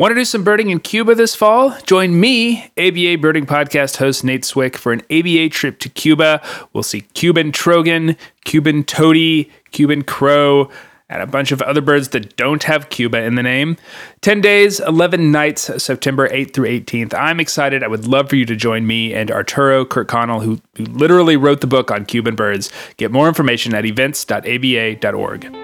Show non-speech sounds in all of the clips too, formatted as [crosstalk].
Want to do some birding in Cuba this fall? Join me, ABA Birding Podcast host Nate Swick, for an ABA trip to Cuba. We'll see Cuban trogon, Cuban tody, Cuban crow, and a bunch of other birds that don't have Cuba in the name. 10 days, 11 nights, September 8th through 18th. I'm excited. I would love for you to join me and Arturo Kirkconnell, who, who literally wrote the book on Cuban birds. Get more information at events.aba.org.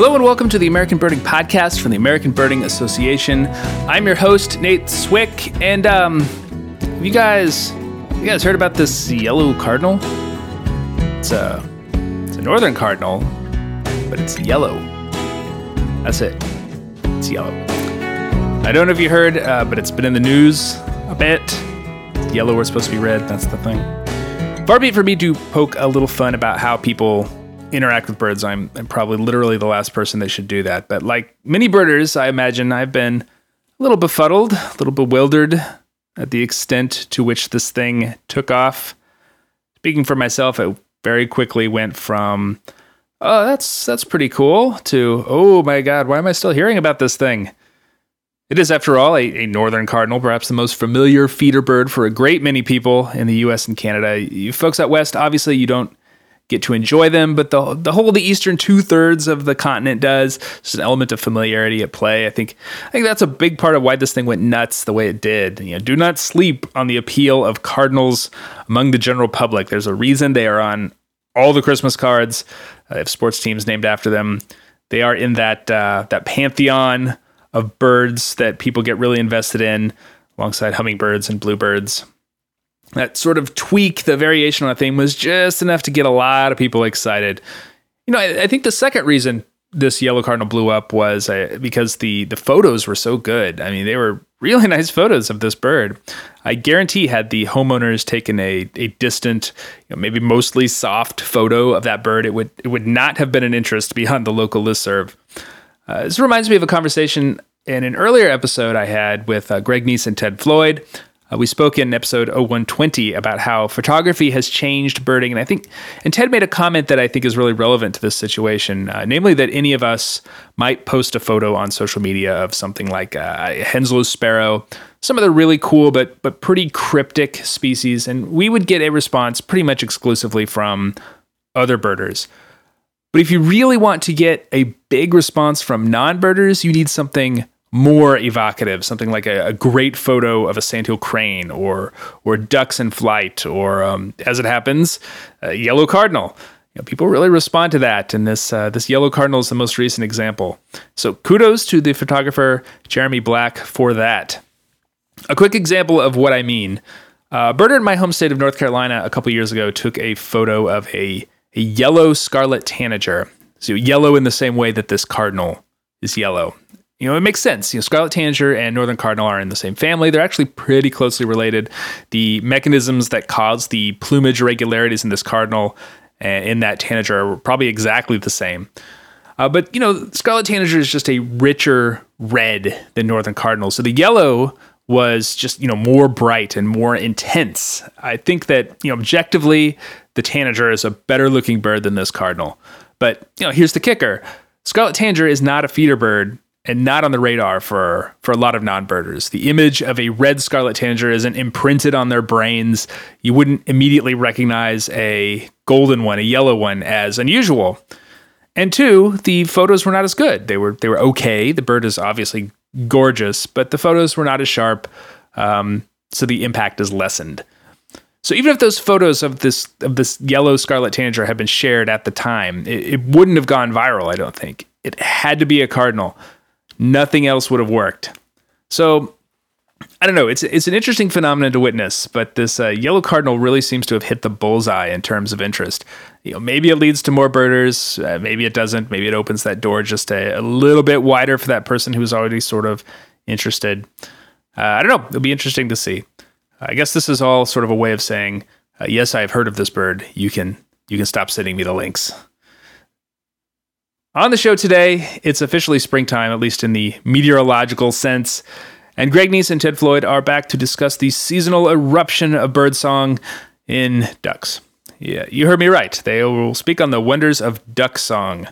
Hello and welcome to the American Birding Podcast from the American Birding Association. I'm your host Nate Swick, and um, have you guys, you guys heard about this yellow cardinal? It's a, it's a northern cardinal, but it's yellow. That's it. It's yellow. I don't know if you heard, uh, but it's been in the news a bit. Yellow it's supposed to be red. That's the thing. Far be it for me to poke a little fun about how people interact with birds, I'm, I'm probably literally the last person that should do that. But like many birders, I imagine I've been a little befuddled, a little bewildered at the extent to which this thing took off. Speaking for myself, it very quickly went from, oh, that's that's pretty cool, to, oh my God, why am I still hearing about this thing? It is, after all, a, a, northern cardinal, perhaps the most familiar feeder bird for a great many people in the U.S. and Canada. You folks out west, obviously, you don't get to enjoy them, but the the whole the eastern two thirds of the continent does. There's an element of familiarity at play. I think I think that's a big part of why this thing went nuts the way it did. You know, do not sleep on the appeal of cardinals among the general public. There's a reason they are on all the Christmas cards. Uh, have sports teams named after them. They are in that uh, that pantheon of birds that people get really invested in, alongside hummingbirds and bluebirds that sort of tweak, the variation on a theme was just enough to get a lot of people excited. You know, I, I think the second reason this yellow cardinal blew up was uh, because the the photos were so good. I mean, they were really [laughs] nice photos of this bird. I guarantee had the homeowners taken a a distant, you know, maybe mostly soft photo of that bird, it would it would not have been an interest beyond the local listserv. Uh, this reminds me of a conversation in an earlier episode I had with uh, Greg Neise and Ted Floyd uh, we spoke in episode 0120 about how photography has changed birding. And I think, and Ted made a comment that I think is really relevant to this situation, uh, namely that any of us might post a photo on social media of something like uh, Henslow's sparrow, some of the really cool but, but pretty cryptic species. And we would get a response pretty much exclusively from other birders. But if you really want to get a big response from non birders, you need something more evocative, something like a, a, great photo of a sandhill crane or or ducks in flight, or um, as it happens, a yellow cardinal. You know, people really respond to that, and this uh, this yellow cardinal is the most recent example. So kudos to the photographer Jeremy Black for that. A quick example of what I mean: uh, in my home state of North Carolina a couple years ago took a photo of a a yellow scarlet tanager. So yellow in the same way that this cardinal is yellow you know, it makes sense. You know, scarlet tanager and northern cardinal are in the same family. They're actually pretty closely related. The mechanisms that cause the plumage irregularities in this cardinal and in that tanager are probably exactly the same. Uh, but you know, scarlet tanager is just a richer red than northern cardinal. So the yellow was just you know more bright and more intense. I think that you know objectively, the tanager is a better looking bird than this cardinal. But you know, here's the kicker: scarlet tanager is not a feeder bird and not on the radar for for a lot of non-birders. The image of a red scarlet tanager isn't imprinted on their brains. You wouldn't immediately recognize a golden one, a yellow one as unusual. And two, the photos were not as good. They were they were okay. The bird is obviously gorgeous, but the photos were not as sharp. Um, so the impact is lessened. So even if those photos of this of this yellow scarlet tanager had been shared at the time, it, it wouldn't have gone viral. I don't think it had to be a cardinal Nothing else would have worked. So I don't know. It's it's an interesting phenomenon to witness, but this uh, yellow cardinal really seems to have hit the bullseye in terms of interest. You know, maybe it leads to more birders. Uh, maybe it doesn't. Maybe it opens that door just a, a, little bit wider for that person who's already sort of interested. Uh, I don't know. It'll be interesting to see. I guess this is all sort of a way of saying, uh, yes, I've heard of this bird. You can you can stop sending me the links. On the show today, it's officially springtime, at least in the meteorological sense. And Greg Neise and Ted Floyd are back to discuss the seasonal eruption of birdsong in ducks. Yeah, you heard me right. They will speak on the wonders of duck song.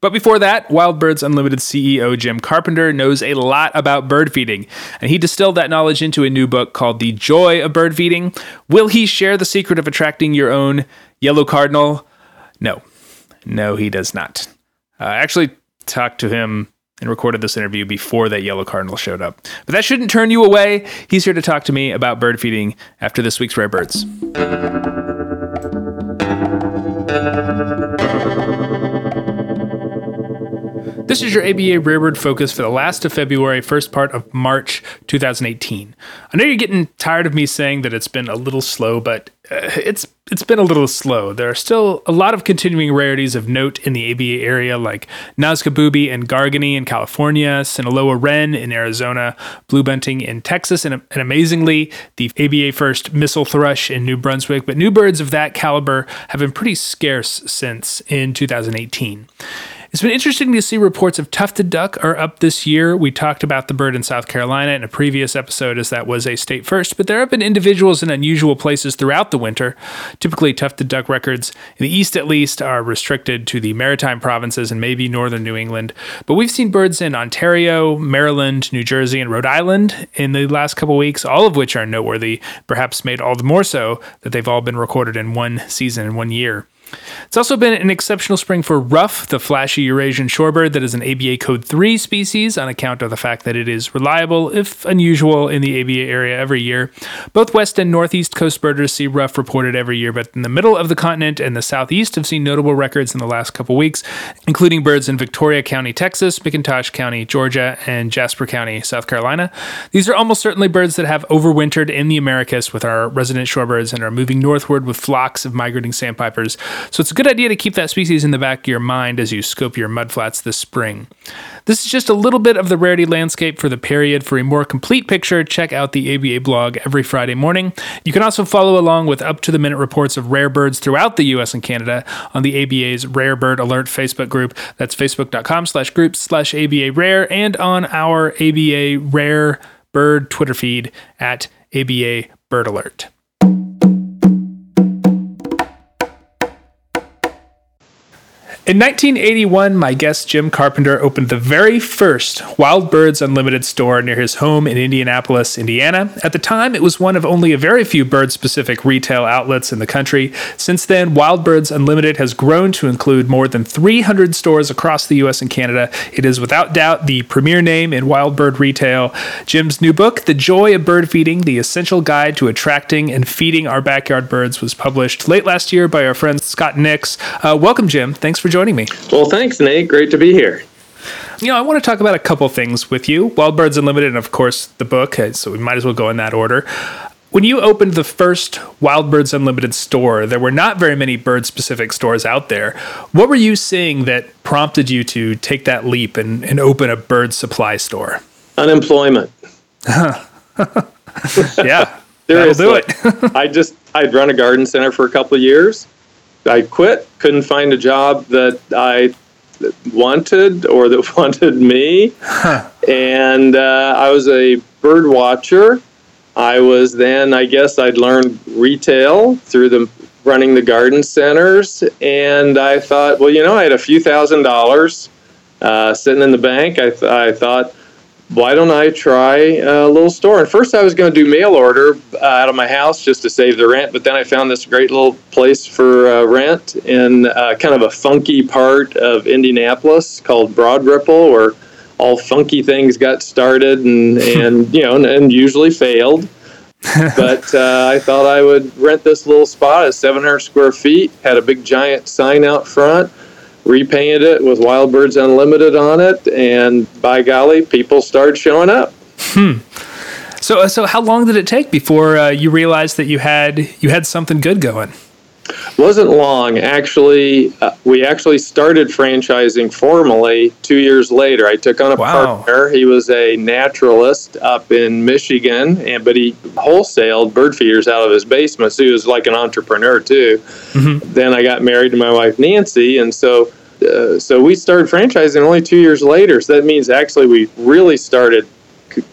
But before that, Wild Birds Unlimited CEO Jim Carpenter knows a lot about bird feeding, and he distilled that knowledge into a new book called The Joy of Bird Feeding. Will he share the secret of attracting your own yellow cardinal? No. No, he does not. Uh, I actually talked to him and recorded this interview before that yellow cardinal showed up. But that shouldn't turn you away. He's here to talk to me about bird feeding after this week's Rare Birds. This is your ABA Rarebird focus for the last of February, first part of March 2018. I know you're getting tired of me saying that it's been a little slow, but uh, it's it's been a little slow. There are still a lot of continuing rarities of note in the ABA area, like Nazca booby and Garganey in California, Sinaloa wren in Arizona, blue bunting in Texas, and, and amazingly, the ABA first mistle thrush in New Brunswick. But new birds of that caliber have been pretty scarce since in 2018. It's been interesting to see reports of tufted duck are up this year. We talked about the bird in South Carolina in a previous episode as that was a state first, but there have been individuals in unusual places throughout the winter. Typically, tufted duck records, in the east at least, are restricted to the maritime provinces and maybe northern New England. But we've seen birds in Ontario, Maryland, New Jersey, and Rhode Island in the last couple weeks, all of which are noteworthy, perhaps made all the more so that they've all been recorded in one season, in one year. It's also been an exceptional spring for Ruff, the flashy Eurasian shorebird that is an ABA Code 3 species on account of the fact that it is reliable, if unusual, in the ABA area every year. Both west and northeast coast birders see Ruff reported every year, but in the middle of the continent and the southeast have seen notable records in the last couple weeks, including birds in Victoria County, Texas, McIntosh County, Georgia, and Jasper County, South Carolina. These are almost certainly birds that have overwintered in the Americas with our resident shorebirds and are moving northward with flocks of migrating sandpipers so it's a good idea to keep that species in the back of your mind as you scope your mudflats this spring. This is just a little bit of the rarity landscape for the period. For a more complete picture, check out the ABA blog every Friday morning. You can also follow along with up to the minute reports of rare birds throughout the US and Canada on the ABA's Rare Bird Alert Facebook group. That's facebook.com slash groups slash ABA Rare and on our ABA Rare Bird Twitter feed at ABA Bird Alert. In 1981, my guest Jim Carpenter opened the very first Wild Birds Unlimited store near his home in Indianapolis, Indiana. At the time, it was one of only a very few bird specific retail outlets in the country. Since then, Wild Birds Unlimited has grown to include more than 300 stores across the US and Canada. It is without doubt the premier name in wild bird retail. Jim's new book, The Joy of Bird Feeding The Essential Guide to Attracting and Feeding Our Backyard Birds, was published late last year by our friend Scott Nix. Uh, welcome, Jim. Thanks for joining joining me. Well, thanks, Nate. Great to be here. You know, I want to talk about a couple things with you Wild Birds Unlimited, and of course, the book. Uh, so we might as well go in that order. When you opened the first Wild Birds Unlimited store, there were not very many bird specific stores out there. What were you seeing that prompted you to take that leap and, and open a bird supply store? Unemployment. [laughs] yeah. [laughs] That'll do it. [laughs] I just, I'd run a garden center for a couple of years I quit, couldn't find a job that I wanted or that [laughs] wanted me. Huh. And uh, I was a bird watcher. I was then, I guess I'd learned retail through the running the garden centers. And I thought, well, you know, I had a few thousand dollars uh, sitting in the bank. I, th- I thought, why don't I try a little store? And first, I was going to do mail order uh, out of my house just to save the rent, but then I found this great little place for uh, rent in uh, kind of a funky part of Indianapolis called Broad Ripple, where all funky things got started and, [laughs] and you know, and, and usually failed. [laughs] but uh, I thought I would rent this little spot at 700 square feet, had a big giant sign out front repainted it with Wild Birds Unlimited on it, and by golly, people started showing up. Hmm. So, so how long did it take before uh, you realized that you had you had something good going? Wasn't long, actually. Uh, we actually started franchising formally two years later. I took on a wow. partner. He was a naturalist up in Michigan, and but he wholesaled bird feeders out of his basement. So he was like an entrepreneur too. Mm-hmm. Then I got married to my wife Nancy, and so uh, so we started franchising only two years later. So that means actually we really started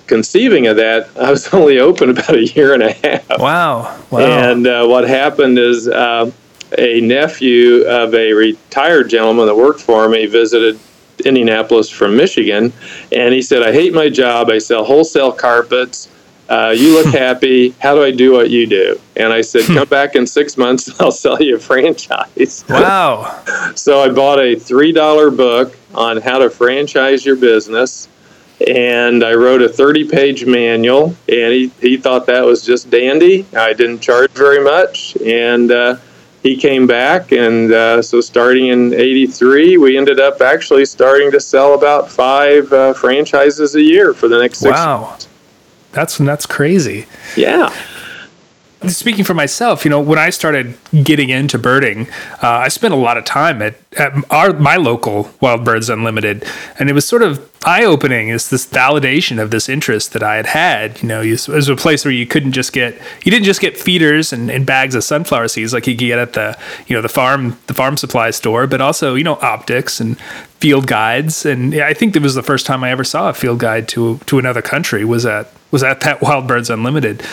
conceiving of that. I was [laughs] only open about a year and a half. Wow. wow. And uh, what happened is uh, a nephew of a retired gentleman that worked for me visited Indianapolis from Michigan, and he said, "I hate my job. I sell wholesale carpets." Uh, you look [laughs] happy. How do I do what you do? And I said, [laughs] come back in six months and I'll sell you a franchise. Wow. so I bought a $3 book on how to franchise your business. And I wrote a 30 page manual, and he, he thought that was just dandy. I didn't charge very much. And uh, he came back. And uh, so starting in 83, we ended up actually starting to sell about five uh, franchises a year for the next six wow. months. That's that's crazy. Yeah. Speaking for myself, you know, when I started getting into birding, uh, I spent a lot of time at, at our my local Wild Birds Unlimited, and it was sort of eye opening. Is this validation of this interest that I had had? You know, it was a place where you couldn't just get you didn't just get feeders and, and bags of sunflower seeds like you get at the you know the farm the farm supply store, but also you know optics and field guides. And I think it was the first time I ever saw a field guide to to another country was at was at that Wild Birds Unlimited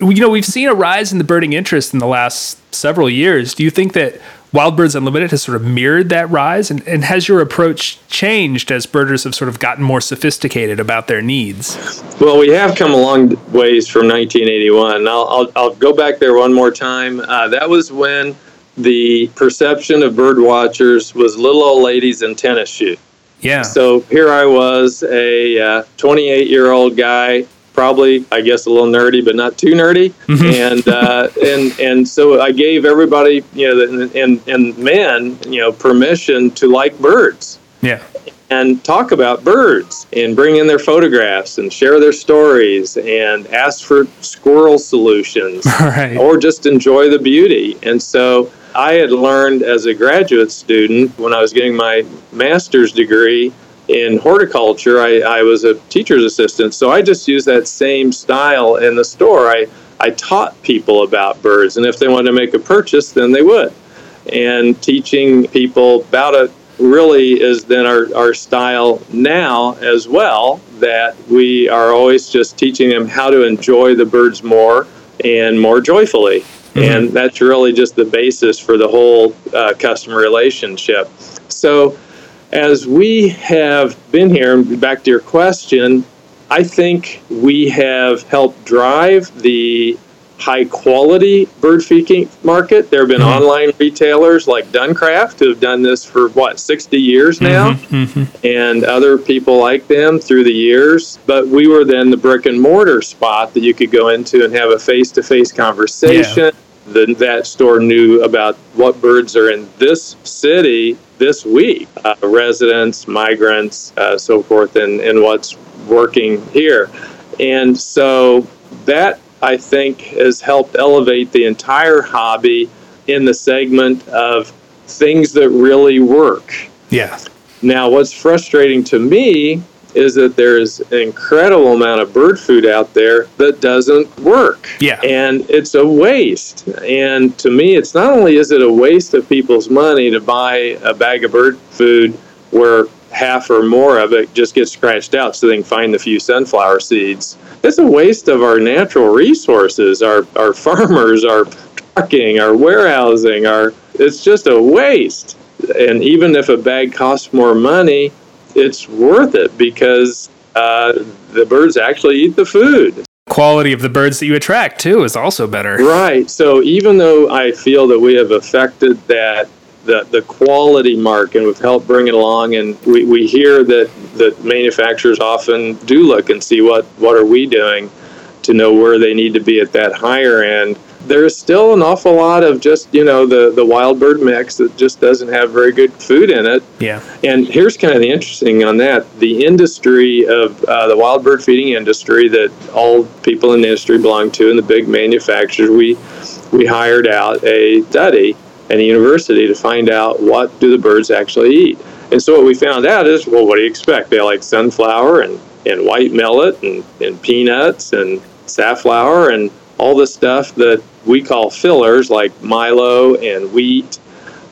you know, we've seen a rise in the birding interest in the last several years. Do you think that Wild Birds Unlimited has sort of mirrored that rise? And, and has your approach changed as birders have sort of gotten more sophisticated about their needs? Well, we have come a long ways from 1981. I'll, I'll, I'll go back there one more time. Uh, that was when the perception of bird watchers was little old ladies in tennis shoes. Yeah. So here I was, a 28 uh, year old guy probably I guess a little nerdy, but not too nerdy. Mm-hmm. And uh, and and so I gave everybody you know and and men you know permission to like birds. Yeah. And talk about birds and bring in their photographs and share their stories and ask for squirrel solutions [laughs] right. or just enjoy the beauty. And so I had learned as a graduate student when I was getting my master's degree in horticulture, I, I was a teacher's assistant, so I just used that same style in the store. I, I taught people about birds, and if they wanted to make a purchase, then they would. And teaching people about it really is then our, our style now as well, that we are always just teaching them how to enjoy the birds more and more joyfully. Mm-hmm. And that's really just the basis for the whole uh, customer relationship. So, as we have been here, and back to your question, I think we have helped drive the high quality bird feeding market. There have been mm-hmm. online retailers like Duncraft who have done this for what, 60 years mm-hmm, now, mm-hmm. and other people like them through the years. But we were then the brick and mortar spot that you could go into and have a face to face conversation. Yeah. The, that store knew about what birds are in this city this week uh, residents, migrants, uh, so forth, and, and what's working here. And so that I think has helped elevate the entire hobby in the segment of things that really work. Yeah. Now, what's frustrating to me is that there's an incredible amount of bird food out there that doesn't work. Yeah. And it's a waste. And to me, it's not only is it a waste of people's money to buy a bag of bird food where half or more of it just gets scratched out so they can find the few sunflower seeds. It's a waste of our natural resources, our, our farmers, our trucking, our warehousing, our it's just a waste. And even if a bag costs more money, it's worth it because uh, the birds actually eat the food. Quality of the birds that you attract too is also better. Right. So even though I feel that we have affected that the, the quality mark and we've helped bring it along and we, we hear that the manufacturers often do look and see what, what are we doing to know where they need to be at that higher end there's still an awful lot of just you know the the wild bird mix that just doesn't have very good food in it. Yeah. And here's kind of the interesting on that: the industry of uh, the wild bird feeding industry that all people in the industry belong to, and the big manufacturers. We we hired out a study at a university to find out what do the birds actually eat. And so what we found out is, well, what do you expect? They like sunflower and, and white millet and, and peanuts and safflower and all the stuff that we call fillers like Milo and wheat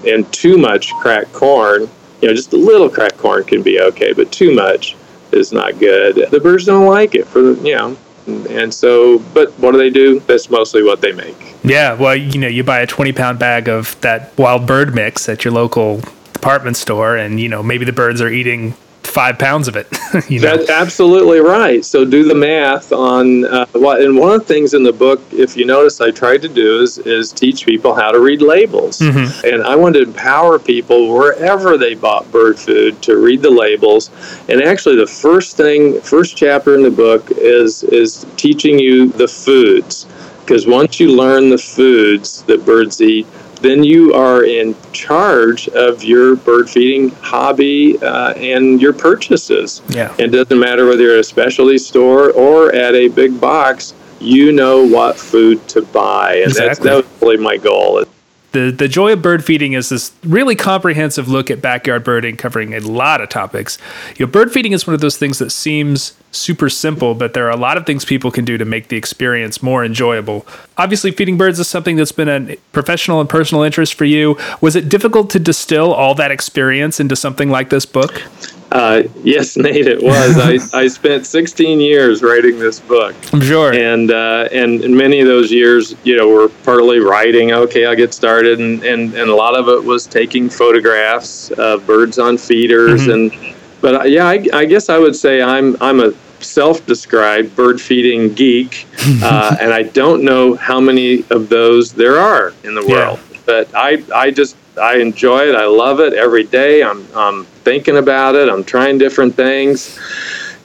and too much cracked corn. You know, just a little cracked corn can be okay, but too much is not good. The birds don't like it for you know And, so, but what do they do? That's mostly what they make. Yeah, well, you know, you buy a 20 pound bag of that wild bird mix at your local department store, and, you know, maybe the birds are eating five pounds of it. [laughs] you know? That's absolutely right. So do the math on uh, what. And one of the things in the book, if you notice, I tried to do is is teach people how to read labels. Mm-hmm. And I wanted to empower people wherever they bought bird food to read the labels. And actually, the first thing, first chapter in the book is is teaching you the foods. Because once you learn the foods that birds eat, then you are in charge of your bird feeding hobby uh, and your purchases. Yeah. It doesn't matter whether you're at a specialty store or at a big box, you know what food to buy. And exactly. that's, that was really my goal. The, the joy of bird feeding is this really comprehensive look at backyard birding covering a lot of topics. You know, bird feeding is one of those things that seems super simple, but there are a lot of things people can do to make the experience more enjoyable. Obviously, feeding birds is something that's been a professional and personal interest for you. Was it difficult to distill all that experience into something like this book? Uh, yes, Nate, it was. I, [laughs] I spent 16 years writing this book. I'm sure. And, uh, and many of those years, you know, were partly writing. Okay, I'll get started, and, and, and a lot of it was taking photographs of birds on feeders, mm-hmm. and but uh, yeah, I, I guess I would say I'm I'm a self-described bird feeding geek, [laughs] uh, and I don't know how many of those there are in the world. Yeah. But I I just I enjoy it. I love it every day. I'm, I'm thinking about it. I'm trying different things.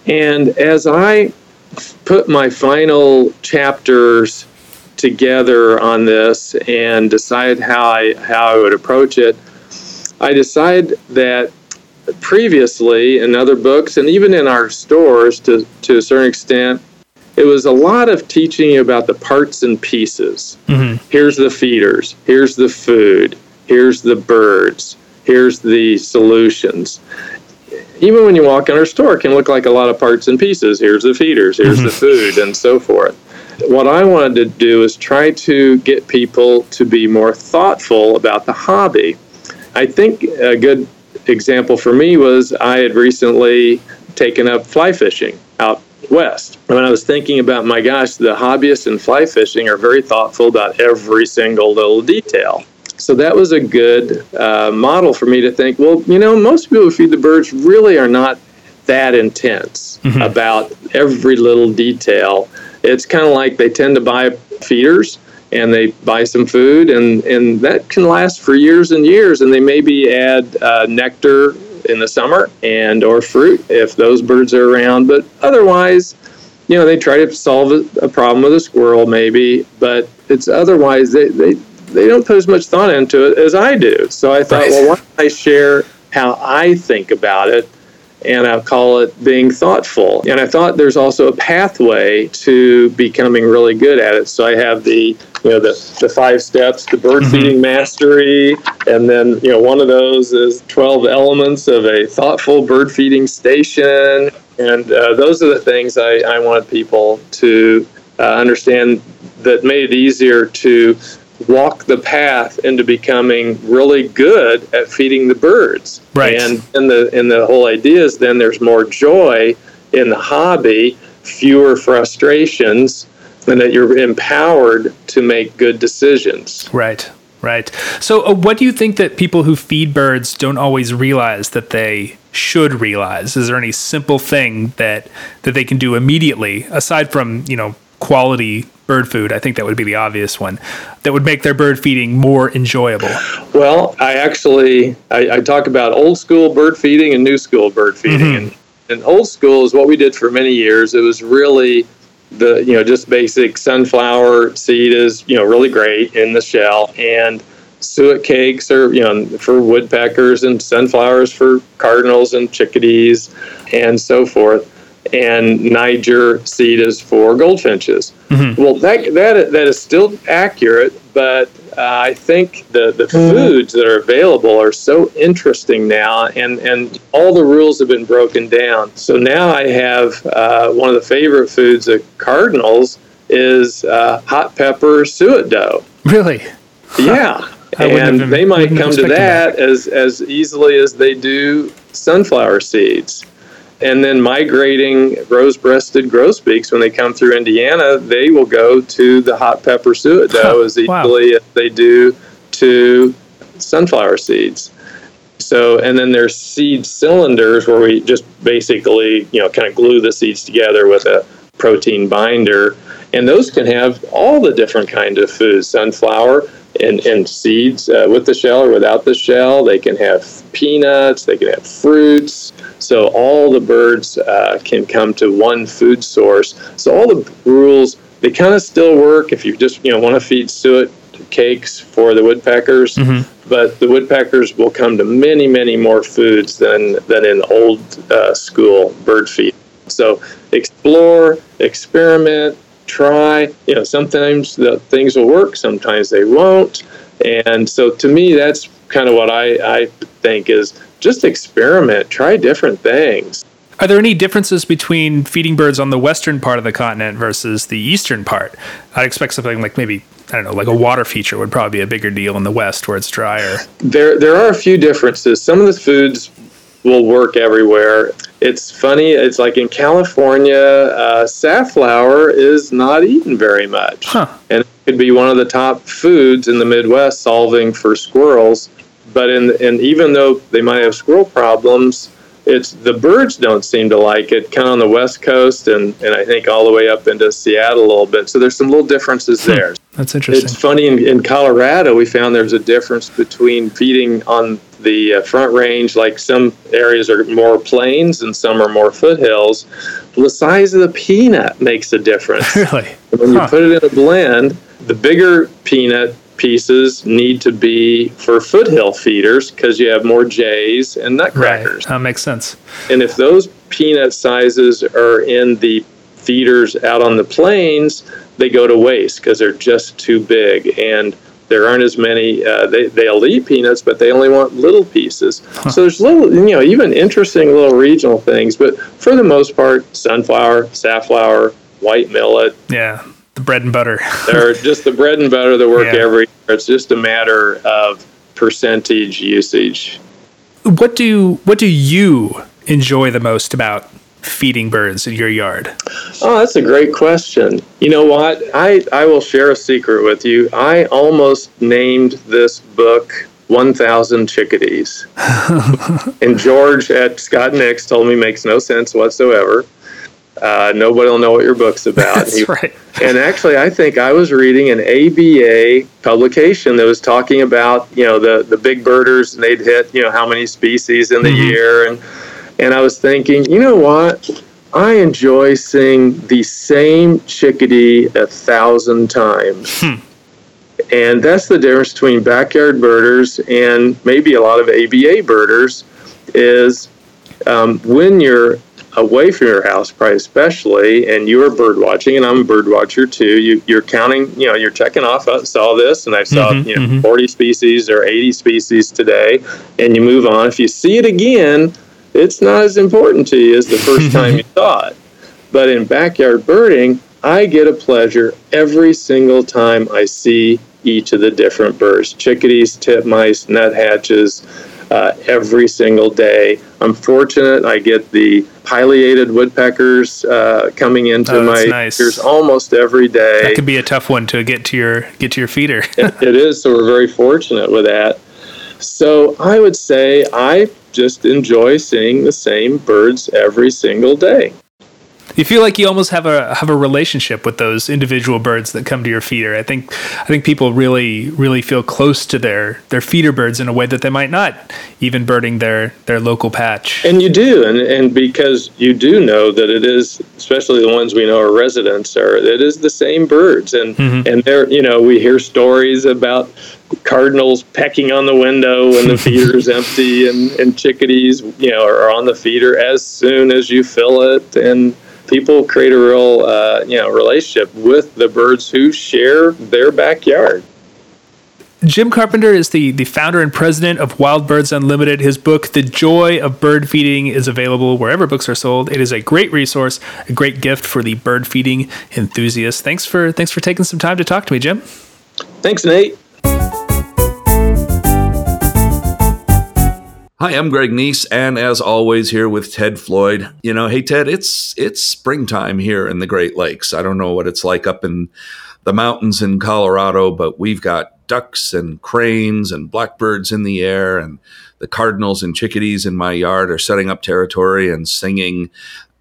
And as I put my final chapters together on this and decide how I how I would approach it, I decide that previously in other books and even in our stores to, to a certain extent, it was a lot of teaching about the parts and pieces. Mm-hmm. Here's the feeders, here's the food, here's the birds, here's the solutions. Even when you walk in our store, it can look like a lot of parts and pieces. Here's the feeders, here's the mm-hmm. [laughs] food, and so forth. What I wanted to do is try to get people to be more thoughtful about the hobby. I think a good example for me was I had recently taken up fly fishing out west. When I was thinking about, my gosh, the hobbyists in fly fishing are very thoughtful about every single little detail. So that was a good uh, model for me to think, well, you know, most people who feed the birds really are not that intense mm-hmm. about every little detail. It's kind of like they tend to buy feeders and they buy some food, and, and that can last for years and years. And they maybe add uh, nectar in the summer and or fruit if those birds are around. But otherwise, you know, they try to solve a, problem with a squirrel maybe, but it's otherwise they, they they don't put as much thought into it as I do. So I thought, right. well, why don't I share how I think about it? And I'll call it being thoughtful. And I thought there's also a pathway to becoming really good at it. So I have the you know the, the five steps to bird mm-hmm. feeding mastery and then you know one of those is 12 elements of a thoughtful bird feeding station and uh, those are the things I, I wanted people to uh, understand that made it easier to walk the path into becoming really good at feeding the birds. Right. And and the and the whole idea is then there's more joy in the hobby, fewer frustrations, and that you're empowered to make good decisions. Right. Right. So, uh, what do you think that people who feed birds don't always realize that they should realize? Is there any simple thing that that they can do immediately aside from you know quality bird food. I think that would be the obvious one that would make their bird feeding more enjoyable. Well, I actually I, I talk about old school bird feeding and new school bird feeding, mm-hmm. and and old school is what we did for many years. It was really the you know just basic sunflower seed is you know really great in the shell and suet cakes are you know for woodpeckers and sunflowers for cardinals and chickadees and so forth and Niger seed is for goldfinches. Mm-hmm. Well, that, that, that is still accurate, but uh, I think the, the mm-hmm. foods that are available are so interesting now, and, and all the rules have been broken down. So now I have uh, one of the favorite foods of cardinals is uh, hot pepper suet dough. Really? Yeah. [laughs] and they might come to that, that, as as easily as they do sunflower seeds and then migrating rose-breasted grosbeaks when they come through Indiana, they will go to the hot pepper suet [laughs] dough as easily wow. as they do to sunflower seeds. So, and then there's seed cylinders where we just basically, you know, kind of glue the seeds together with a protein binder, and those can have all the different kind of foods: sunflower and, and seeds uh, with the shell or without the shell. They can have peanuts. They can have fruits. So all the birds uh, can come to one food source. So all the rules they kind of still work if you just you know want to feed suet cakes for the woodpeckers, mm-hmm. but the woodpeckers will come to many, many more foods than than in old uh, school bird feed. So explore, experiment, try. You know, sometimes the things will work, sometimes they won't, and so to me, that's kind of what I, I think is just experiment, try different things. Are there any differences between feeding birds on the western part of the continent versus the eastern part? I'd expect something like maybe I don't know, like a water feature would probably be a bigger deal in the west where it's drier. There, there are a few differences. Some of the foods will work everywhere. It's funny. It's like in California, uh, safflower is not eaten very much, huh. and it could be one of the top foods in the Midwest, solving for squirrels. But in and even though they might have squirrel problems, it's the birds don't seem to like it kind of on the west coast and, and i think all the way up into seattle a little bit. So there's some little differences hmm. there. That's interesting. It's funny in, in colorado we found there's a difference between feeding on the uh, front range like some areas are more plains and some are more foothills. The size of the peanut makes a difference. [laughs] Really? When huh. you put it in a blend the bigger peanut pieces need to be for foothill feeders because you have more jays and nutcrackers. Right. That makes sense. And if those peanut sizes are in the feeders out on the plains, they go to waste because they're just too big and there aren't as many. Uh, they they'll eat peanuts, but they only want little pieces. Huh. So there's little, you know, even interesting little regional things. But for the most part, sunflower, safflower, white millet. Yeah, the bread and butter. [laughs] They're just the bread and butter that work yeah. every. Year. It's just a matter of percentage usage. What do what do you enjoy the most about feeding birds in your yard? Oh, that's a great question. You know what? I, I will share a secret with you. I almost named this book 1000 Chickadees. [laughs] and George at Scott Nix told me makes no sense whatsoever. Uh, nobody will know what your book's about. [laughs] That's he, right. and actually, I think I was reading an ABA publication that was talking about you know the the big birders and they'd hit you know how many species in the mm-hmm. year and and I was thinking, you know what? I enjoy seeing the same chickadee a thousand times. Hmm. And that's the difference between backyard birders and maybe a lot of ABA birders is um, when you're away from your house, probably especially, and you are bird watching, and I'm a bird watcher too. You, you're counting, you know, you're checking off. I saw this, and I saw mm-hmm, you know mm-hmm. 40 species or 80 species today, and you move on. If you see it again, it's not as important to you as the first [laughs] time you saw it. But in backyard birding, I get a pleasure every single time I see each of the different birds: chickadees, titmice, nuthatches uh, every single day. I'm fortunate I get the pileated woodpeckers uh, coming into oh, my nice. ears almost every day. That could be a tough one to get to your get to your feeder. [laughs] it, it is, so we're very fortunate with that. So I would say I just enjoy seeing the same birds every single day you feel like you almost have a have a relationship with those individual birds that come to your feeder. I think I think people really really feel close to their their feeder birds in a way that they might not even birding their their local patch. And you do, and and because you do know that it is, especially the ones we know are residents, are it is the same birds, and mm-hmm. and they're you know we hear stories about cardinals pecking on the window when the feeder is empty and, and chickadees you know are on the feeder as soon as you fill it and people create a real uh, you know relationship with the birds who share their backyard. Jim Carpenter is the, the founder and president of Wild Birds Unlimited. His book, The Joy of Bird Feeding, is available wherever books are sold. It is a great resource, a great gift for the bird feeding enthusiast. Thanks for thanks for taking some time to talk to me, Jim. Thanks, Nate. Hi, I'm Greg Neise, and as always, here with Ted Floyd. You know, hey Ted, it's it's springtime here in the Great Lakes. I don't know what it's like up in the mountains in Colorado, but we've got ducks and cranes and blackbirds in the air, and the cardinals and chickadees in my yard are setting up territory and singing.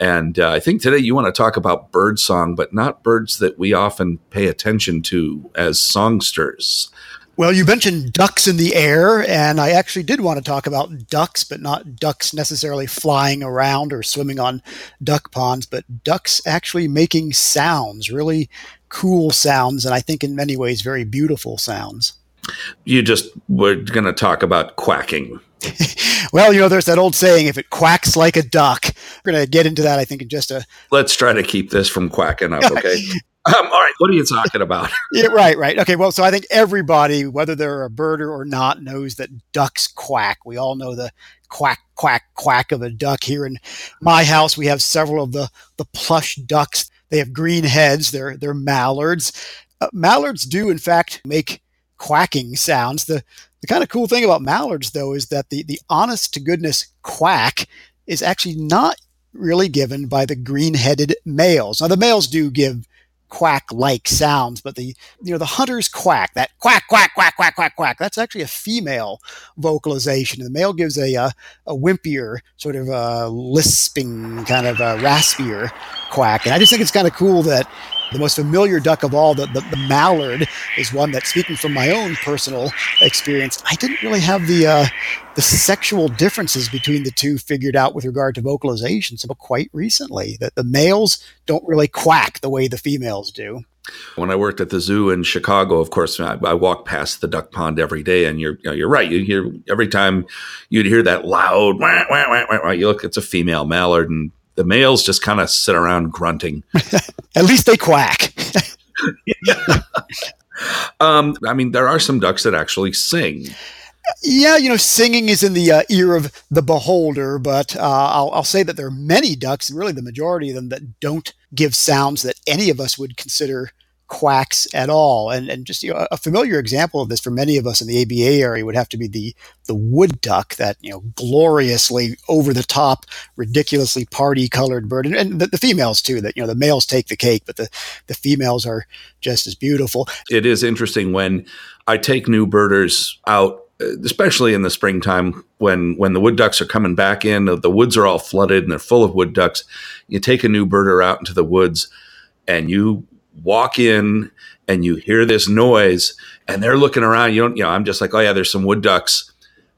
And uh, I think today you want to talk about bird song, but not birds that we often pay attention to as songsters. Well, you mentioned ducks in the air, and I actually did want to talk about ducks, but not ducks necessarily flying around or swimming on duck ponds, but ducks actually making sounds, really cool sounds, and I think in many ways very beautiful sounds. You just were going to talk about quacking. [laughs] well, you know, there's that old saying, if it quacks like a duck. We're going to get into that, I think, in just a. Let's try to keep this from quacking up, [laughs] okay? Um, all right, what are you talking about? [laughs] yeah, right, right. Okay, well, so I think everybody, whether they're a birder or not, knows that ducks quack. We all know the quack, quack, quack of a duck. Here in my house, we have several of the the plush ducks. They have green heads. They're they're mallards. Uh, mallards do, in fact, make quacking sounds. The the kind of cool thing about mallards, though, is that the the honest to goodness quack is actually not really given by the green-headed males. Now, the males do give quack like sounds, but the you know the hunter's quack, that quack quack quack quack quack quack, that's actually a female vocalization. The male gives a a, a wimpier sort of a lisping kind of a raspier quack, and I just think it's kind of cool that the most familiar duck of all, the, the, the, mallard, is one that, speaking from my own personal experience, I didn't really have the uh, the sexual differences between the two figured out with regard to vocalizations until quite recently. That the males don't really quack the way the females do. When I worked at the zoo in Chicago, of course, I, I walked past the duck pond every day, and you're you you're right. You hear every time you'd hear that loud wah, wah, wah, wah, wah, you look, it's a female mallard, and the males just kind of sit around grunting. [laughs] At least they quack. [laughs] um, I mean, there are some ducks that actually sing. Yeah, you know, singing is in the uh, ear of the beholder, but uh, I'll, I'll, say that there are many ducks, and really the majority of them, that don't give sounds that any of us would consider quacks at all. And and just you know, a familiar example of this for many of us in the ABA area would have to be the the wood duck, that you know gloriously over the top, ridiculously party colored bird, and, and the, the, females too. That you know the males take the cake, but the the females are just as beautiful. It is interesting when I take new birders out uh, especially in the springtime when when the wood ducks are coming back in the woods are all flooded and they're full of wood ducks you take a new birder out into the woods and you walk in and you hear this noise and they're looking around. You don't, you know, I'm just like, oh yeah, there's some wood ducks.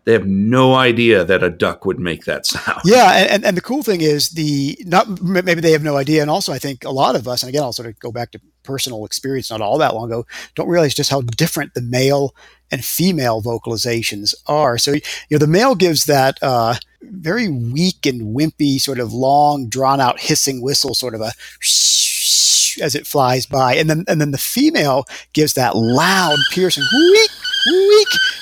They have no idea that a duck would make that [laughs] sound. Yeah, and, and the cool thing is the not maybe they have no idea, and also I think a lot of us, and again I'll sort of go back to personal experience not all that long ago, don't realize just how different the male and female vocalizations are. So you know the male gives that uh, very weak and wimpy, sort of long, drawn out hissing whistle, sort of a as it flies by, and then and then the female gives that loud, piercing week,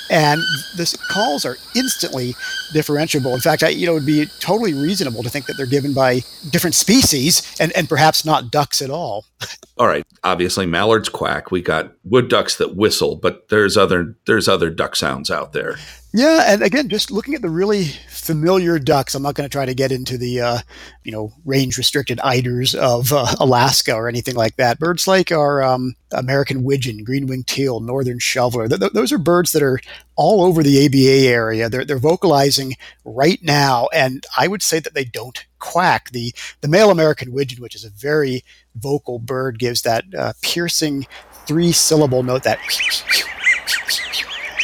and the calls are instantly differentiable. In fact, I, you know, it would be totally reasonable to think that they're given by different species and and perhaps not ducks at all. [laughs] all right, obviously mallards quack. We got wood ducks that whistle, but there's other there's other duck sounds out there. Yeah, and again, just looking at the really familiar ducks, I'm not going to try to get into the uh, you know range restricted eiders of uh, Alaska or anything like that. Birds like our um, American widgeon, green-winged teal, northern shoveler. Th- th- those are birds that are all over the ABA area. They're they're vocalizing right now, and I would say that they don't quack. The the male American widgeon, which is a very vocal bird, gives that uh, piercing three syllable note that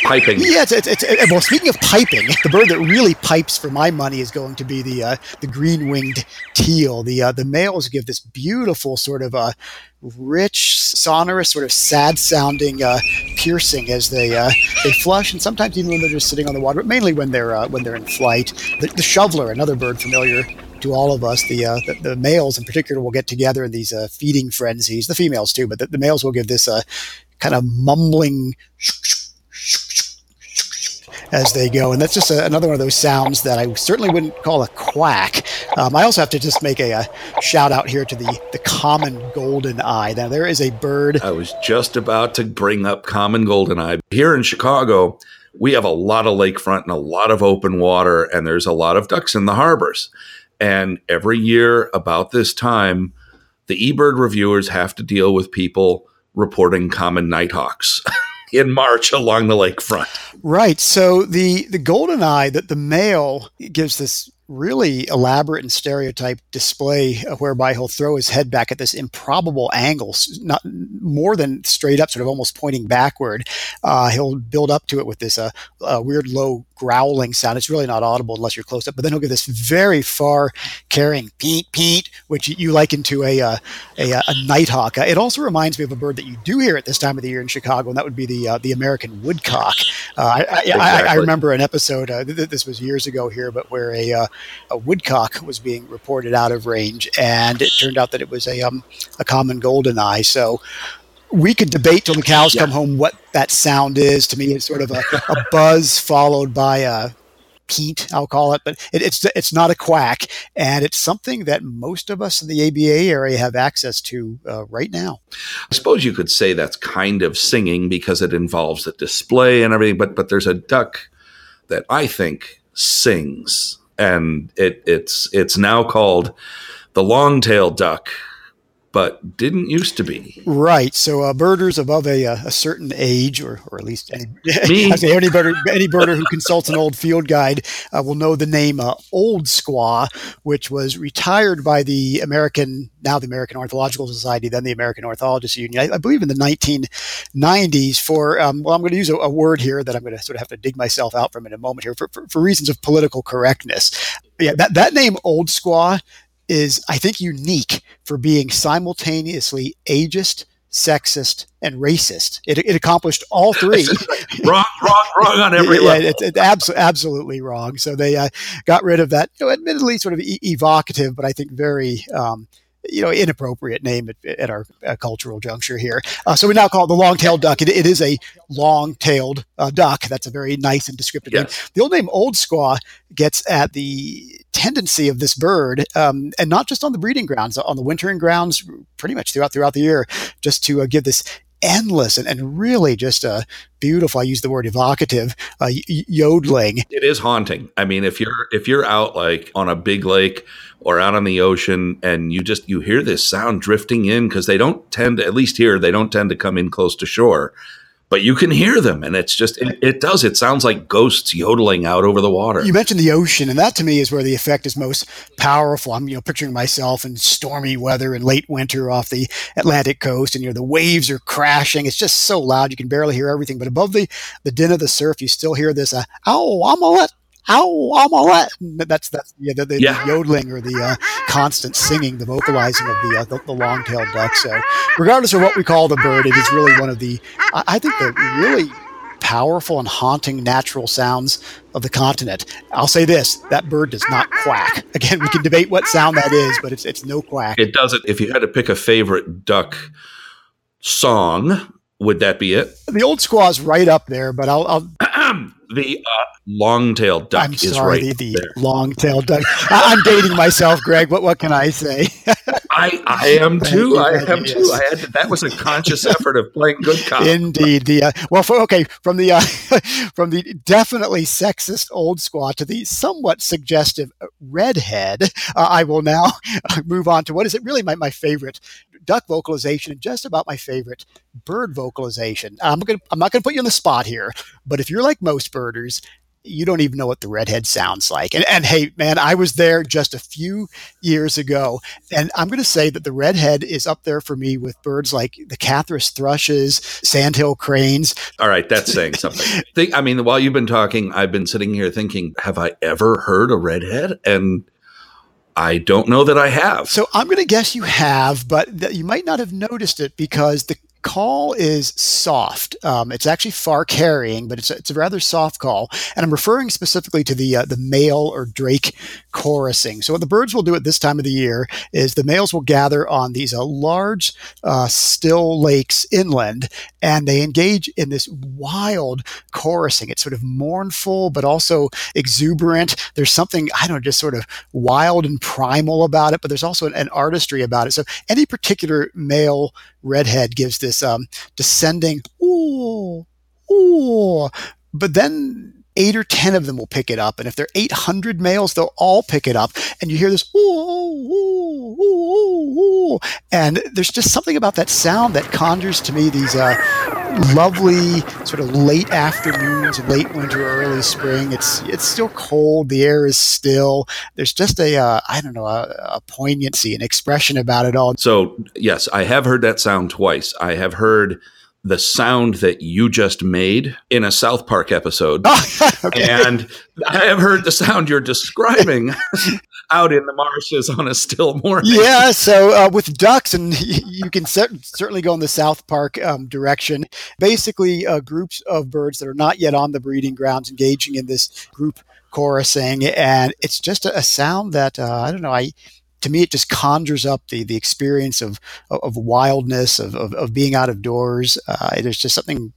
piping. Yeah, it's, it's, it's, well. Speaking of piping, [laughs] the bird that really pipes for my money is going to be the uh, the green winged teal. The uh, the males give this beautiful sort of a uh, rich, sonorous, sort of sad sounding uh, piercing as they uh, they flush, and sometimes even when they're just sitting on the water, but mainly when they're uh, when they're in flight. The, the, shoveler, another bird familiar to all of us, the, uh, the, the males in particular will get together in these uh, feeding frenzies. The females too, but the, the males will give this uh, kind of mumbling as they go. And that's just a, another one of those sounds that I certainly wouldn't call a quack. Um, I also have to just make a, a, shout out here to the, the common golden eye. Now, there is a bird. I was just about to bring up common golden eye. Here in Chicago, we have a lot of lakefront and a lot of open water, and there's a lot of ducks in the harbors. And every year about this time, the eBird reviewers have to deal with people reporting common nighthawks. [laughs] in March along the lakefront. Right. So the the golden eye that the male gives this really elaborate and stereotyped display whereby he'll throw his head back at this improbable angle, not more than straight up, sort of almost pointing backward. Uh, he'll build up to it with this uh, uh, weird low growling sound. It's really not audible unless you're close up, but then he'll give this very far carrying peet peet, which you liken to a, uh, a, a, nighthawk. Uh, it also reminds me of a bird that you do hear at this time of the year in Chicago, and that would be the, uh, the American woodcock. I, I, exactly. I, I, remember an episode, th- this was years ago here, but where a a woodcock was being reported out of range, and it turned out that it was a um, a common golden eye. So we could debate till the cows yeah. come home what that sound is. To me, it's sort of a, a [laughs] buzz followed by a peat, I'll call it, but it, it's it's not a quack, and it's something that most of us in the ABA area have access to uh, right now. I suppose you could say that's kind of singing because it involves a display and everything, but but there's a duck that I think sings and it, it's it's now called the long-tailed duck but didn't used to be. Right. So uh, birders above a, uh, a certain age, or, or at least any, [laughs] any birder, any birder who consults an old field guide uh, will know the name uh, Old Squaw, which was retired by the American, now the American Ornithological Society, then the American Ornithologists Union, I, I believe in the 1990s for, um, well, I'm going to use a, a, word here that I'm going to sort of have to dig myself out from in a moment here for, for, for reasons of political correctness. Yeah, that, that name Old Squaw is, I think, unique for being simultaneously ageist, sexist, and racist. It, it accomplished all [laughs] three. wrong, wrong, wrong on every [laughs] level. Yeah, it's it, abso- absolutely wrong. So they uh, got rid of that, you know, admittedly sort of e- evocative, but I think very um, you know, inappropriate name at, at our uh, cultural juncture here. Uh, so we now call it the long-tailed duck. It, it is a long-tailed uh, duck. That's a very nice and descriptive yes. name. The old name Old Squaw gets at the tendency of this bird, um, and not just on the breeding grounds, on the wintering grounds, pretty much throughout throughout the year, just to uh, give this endless and, and really just a beautiful. I use the word evocative, uh, yodeling. It is haunting. I mean, if you're if you're out like on a big lake or out on the ocean and you just you hear this sound drifting in because they don't tend to, at least here they don't tend to come in close to shore but you can hear them and it's just it, it, does it sounds like ghosts yodeling out over the water. You mentioned the ocean and that to me is where the effect is most powerful. I'm you know picturing myself in stormy weather in late winter off the atlantic coast and you know the waves are crashing. It's just so loud you can barely hear everything. But above the the din of the surf you still hear this uh, oh i'm gonna let ow, I'm all that. That's that's yeah, the, the, yeah. the yodeling or the uh, constant singing, the vocalizing of the, uh, the, the long-tailed duck. So, regardless of what we call the bird, it is really one of the I, I think the really powerful and haunting natural sounds of the continent. I'll say this: that bird does not quack. [laughs] Again, we can debate what sound that is, but it's it's no quack. It doesn't. If you had to pick a favorite duck song, would that be it? The old squaw's right up there, but I'll, I'll [clears throat] the uh, long-tailed duck I'm is sorry, right the, the long-tailed duck. I, am dating myself, Greg. What what can I say? [laughs] I I [laughs] am too. I am yes. too. I had to, that was a conscious effort of playing good cop. Indeed. The uh, well, for, okay, from the uh, [laughs] from the definitely sexist old squaw to the somewhat suggestive redhead, uh, I will now [laughs] move on to what is it really my, my favorite duck vocalization and just about my favorite bird vocalization. I'm gonna I'm not gonna put you on the spot here, but if you're like most birders, you don't even know what the redhead sounds like. And, and hey, man, I was there just a few years ago, and I'm going to say that the redhead is up there for me with birds like the Catharus thrushes, sandhill cranes. All right, that's saying something. [laughs] Think, I mean, while you've been talking, I've been sitting here thinking, have I ever heard a redhead? And I don't know that I have. So I'm going to guess you have, but you might not have noticed it because the call is soft. Um, it's actually far carrying, but it's a, it's a rather soft call. And I'm referring specifically to the uh, the male or drake chorusing. So what the birds will do at this time of the year is the males will gather on these uh, large uh, still lakes inland, and they engage in this wild chorusing. It's sort of mournful, but also exuberant. There's something I don't know, just sort of wild and primal about it. But there's also an, an artistry about it. So any particular male redhead gives this um, descending ooh ooh but then eight or 10 of them will pick it up. And if there are 800 males, they'll all pick it up. And you hear this, ooh, ooh, ooh, ooh, and there's just something about that sound that conjures to me these uh, lovely sort of late afternoons, late winter, early spring. It's it's still cold. The air is still. There's just a uh, I don't know a, a poignancy, an expression about it all. So yes, I have heard that sound twice. I have heard the sound that you just made in a South Park episode. [laughs] okay. And I have heard the sound you're describing [laughs] out in the marshes on a still morning. Yeah, so uh, with ducks, and [laughs] you can certainly go in the South Park um, direction. Basically, uh, groups of birds that are not yet on the breeding grounds engaging in this group chorusing, and it's just a, a sound that uh, I don't know. I to me, it just conjures up the the experience of of wildness of of, of being out of doors. Uh, there's just something.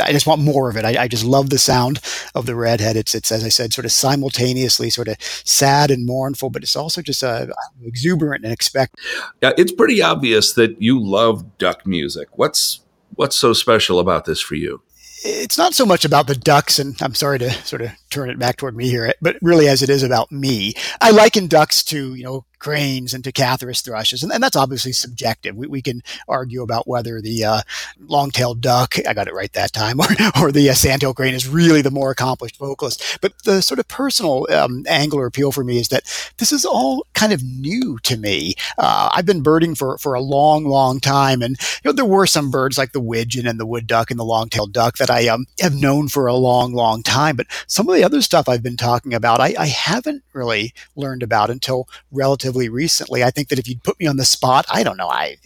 I just want more of it. I, I, just love the sound of the redhead. It's it's as I said, sort of simultaneously sort of sad and mournful, but it's also just uh, exuberant and expect. Yeah, it's pretty obvious that you love duck music. What's what's so special about this for you? it's not so much about the ducks, and I'm sorry to sort of turn it back toward me here, but really as it is about me. I liken ducks to, you know, cranes and to thrushes, and, and that's obviously subjective. We, we can argue about whether the uh, long-tailed duck, I got it right that time, [laughs] or, or the uh, sandhill crane is really the more accomplished vocalist. But the sort of personal um, angle or appeal for me is that this is all kind of new to me. Uh, I've been birding for, for a long, long time, and you know there were some birds like the widgeon and the wood duck and the long-tailed duck that I um, have known for a long, long time. But some of the other stuff I've been talking about, I, I haven't really learned about until relatively recently. I think that if you'd put me on the spot, I don't know, I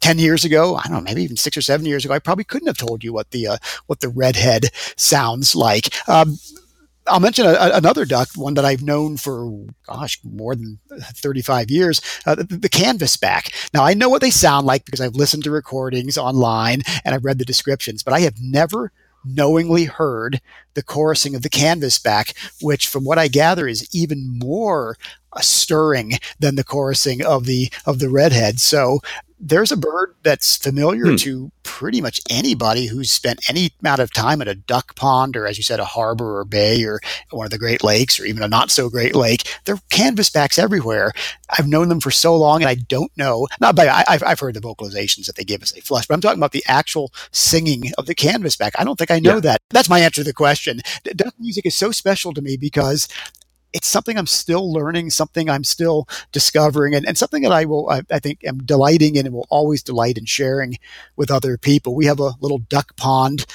10 years ago, I don't know, maybe even six or seven years ago, I probably couldn't have told you what the, uh, what the redhead sounds like. Um, I'll mention a, another duck, one that I've known for, gosh, more than 35 years, uh, the, the canvasback. Now, I know what they sound like because I've listened to recordings online and I've read the descriptions, but I have never knowingly heard the chorusing of the canvasback, which, from what I gather, is even more uh, stirring than the chorusing of the of the redhead. So there's a bird that's familiar hmm. to pretty much anybody who's spent any amount of time at a duck pond or, as you said, a harbor or bay or one of the Great Lakes or even a not so great lake. They're canvasbacks everywhere. I've known them for so long and I don't know. Not by, I, have I've heard the vocalizations that they give as they flush, but I'm talking about the actual singing of the canvasback. I don't think I know yeah. that. That's my answer to the question. Duck music is so special to me because it's something I'm still learning, something I'm still discovering, and, and something that I will, I, I, think, am delighting in and will always delight in sharing with other people. We have a little duck pond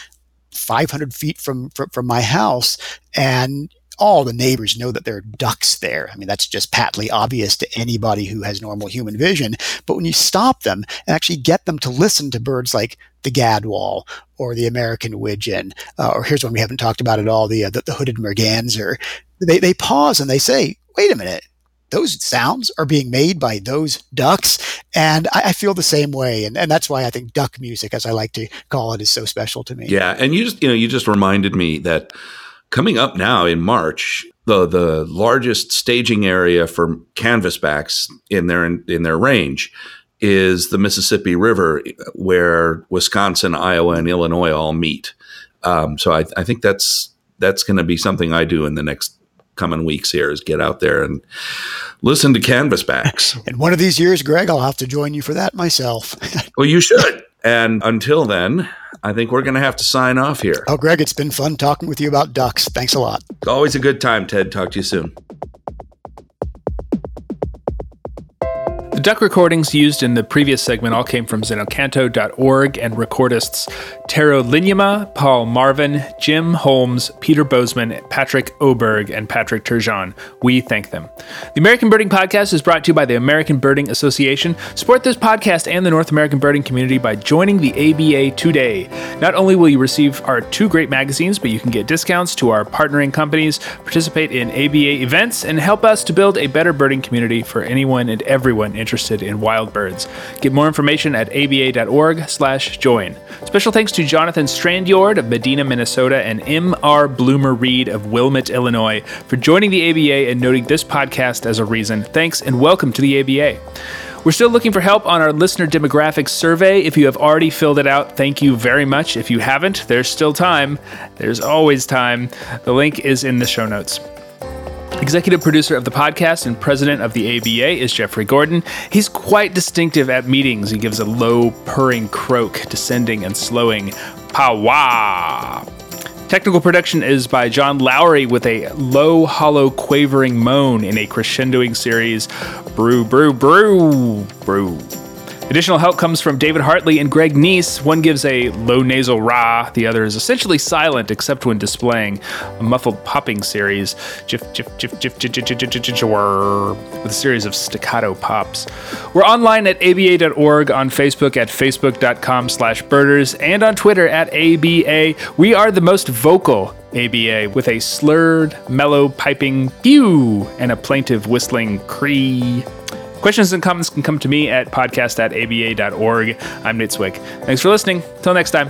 500 feet from, from, from my house, and all the neighbors know that there are ducks there. I mean, that's just patently obvious to anybody who has normal human vision. But when you stop them and actually get them to listen to birds like the gadwall or the American widgeon, uh, or here's one we haven't talked about at all, the, uh, the, the hooded merganser, they, they pause and they say, wait a minute, those sounds are being made by those ducks. And I, I, feel the same way. And, and that's why I think duck music, as I like to call it, is so special to me. Yeah. And you just, you know, you just reminded me that coming up now in March, the the largest staging area for canvasbacks in their in, in their range is the Mississippi River, where Wisconsin, Iowa, and Illinois all meet. Um, so I, I think that's that's going to be something I do in the next coming weeks here is get out there and listen to canvasbacks. [laughs] And one of these years, Greg, I'll have to join you for that myself. [laughs] well, you should. And until then, I think we're going to have to sign off here. Oh, Greg, it's been fun talking with you about ducks. Thanks a lot. Always a good time, Ted. Talk to you soon. Duck recordings used in the previous segment all came from xenocanto.org and recordists Tero Linjama, Paul Marvin, Jim Holmes, Peter Boesman, Patrick Oberg, and Patrick Turgeon. We thank them. The American Birding Podcast is brought to you by the American Birding Association. Support this podcast and the North American birding community by joining the ABA today. Not only will you receive our two great magazines, but you can get discounts to our partnering companies, participate in ABA events, and help us to build a better birding community for anyone and everyone interested interested in wild birds. Get more information at aba.org/join. Special thanks to Jonathan Strandyord of Medina, Minnesota, and M.R. Bloomer Reed of Wilmot, Illinois, for joining the ABA and noting this podcast as a reason. Thanks and welcome to the ABA. We're still looking for help on our listener demographic survey. If you have already filled it out, thank you very much. If you haven't, there's still time. There's always time. The link is in the show notes. Executive producer of the podcast and president of the ABA is Jeffrey Gordon. He's quite distinctive at meetings. He gives a low, purring croak, descending and slowing. Pawa! Technical production is by John Lowry with a low, hollow, quavering moan in a crescendoing series. Brew, brew, brew, brew. Additional help comes from David Hartley and Greg Neise. One gives a low nasal rah, the other is essentially silent except when displaying a muffled popping series, with a series of staccato pops. We're online at aba.org, on Facebook at facebook.com slash birders, and on Twitter at ABA. We are the most vocal ABA with a slurred, mellow piping pew and a plaintive whistling cree. Questions and comments can come to me at podcast at I'm Nate Swick. Thanks for listening. Till next time.